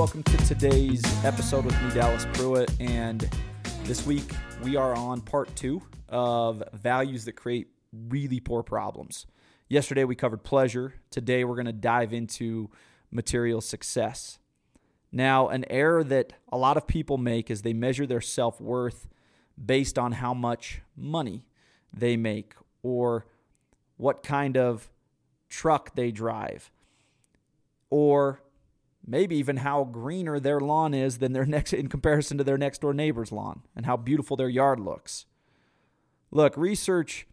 Welcome to today's episode with me, Dallas Pruitt. And this week we are on part two of values that create really poor problems. Yesterday we covered pleasure. Today we're going to dive into material success. Now, an error that a lot of people make is they measure their self worth based on how much money they make or what kind of truck they drive or maybe even how greener their lawn is than their next in comparison to their next door neighbor's lawn and how beautiful their yard looks. Look, research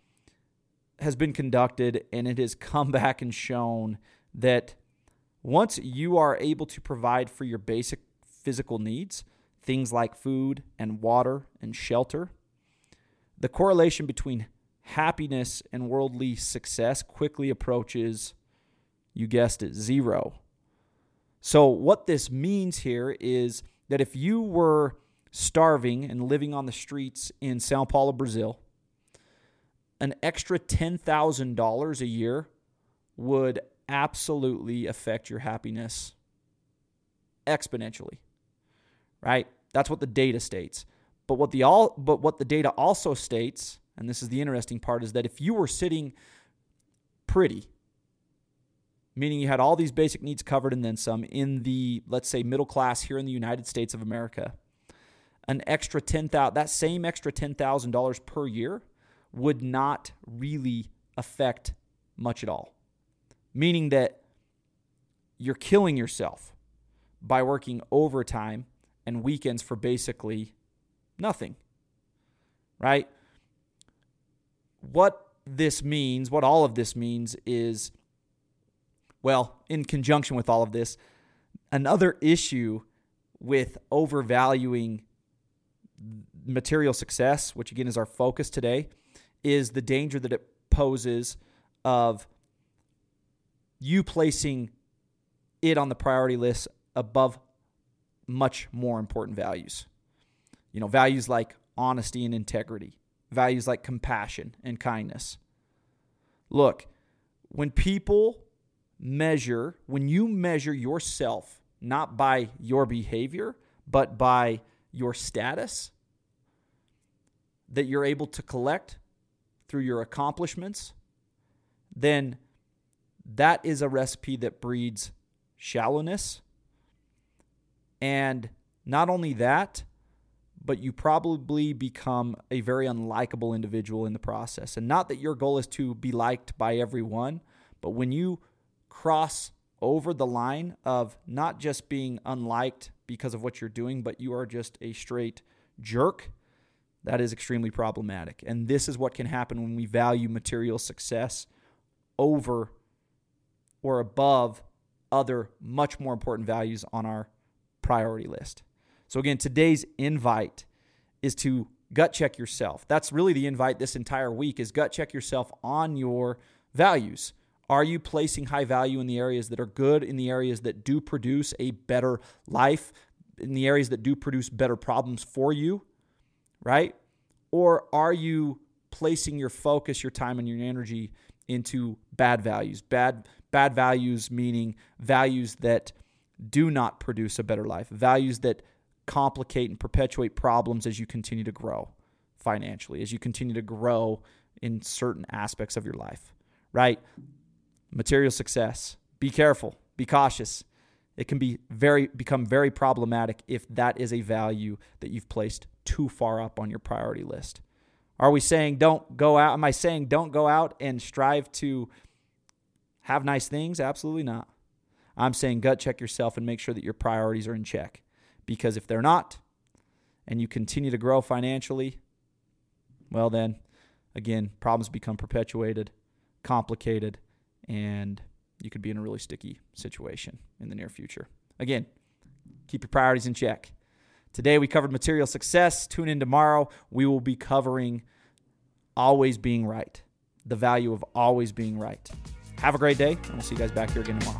has been conducted and it has come back and shown that once you are able to provide for your basic physical needs, things like food and water and shelter, the correlation between happiness and worldly success quickly approaches, you guessed it, zero. So, what this means here is that if you were starving and living on the streets in Sao Paulo, Brazil, an extra $10,000 a year would absolutely affect your happiness exponentially. Right? That's what the data states. But what the all but what the data also states, and this is the interesting part is that if you were sitting pretty meaning you had all these basic needs covered and then some in the let's say middle class here in the United States of America. An extra 10,000 that same extra $10,000 per year would not really affect much at all. Meaning that you're killing yourself by working overtime and weekends for basically nothing right? What this means what all of this means is well, in conjunction with all of this, another issue with overvaluing material success, which again is our focus today, is the danger that it poses of you placing it on the priority list above much more important values. You know, values like honesty and integrity, values like compassion and kindness. Look, when people measure, when you measure yourself, not by your behavior, but by your status that you're able to collect through your accomplishments, then that is a recipe that breeds shallowness. And not only that, but you probably become a very unlikable individual in the process. And not that your goal is to be liked by everyone, but when you cross over the line of not just being unliked because of what you're doing, but you are just a straight jerk, that is extremely problematic. And this is what can happen when we value material success over or above other much more important values on our priority list. So, again, today's invite is to gut check yourself. That's really the invite this entire week is gut check yourself on your values. Are you placing high value in the areas that are good, in the areas that do produce a better life, in the areas that do produce better problems for you, right? Or are you placing your focus, your time, and your energy into bad values? Bad, bad values meaning values that do not produce a better life, values that complicate and perpetuate problems as you continue to grow financially, as you continue to grow in certain aspects of your life, right? Material success. Be careful, be cautious. It can be very become very problematic if that is a value that you've placed too far up on your priority list. Are we saying don't go out? Am I saying don't go out and strive to have nice things? Absolutely not. I'm saying gut check yourself and make sure that your priorities are in check. Because if they're not, and you continue to grow financially, well, then again, problems become perpetuated, complicated, and you could be in a really sticky situation in the near future. Again, keep your priorities in check. Today we covered material success. Tune in tomorrow. We will be covering always being right, the value of always being right. Have a great day, and we'll see you guys back here again tomorrow.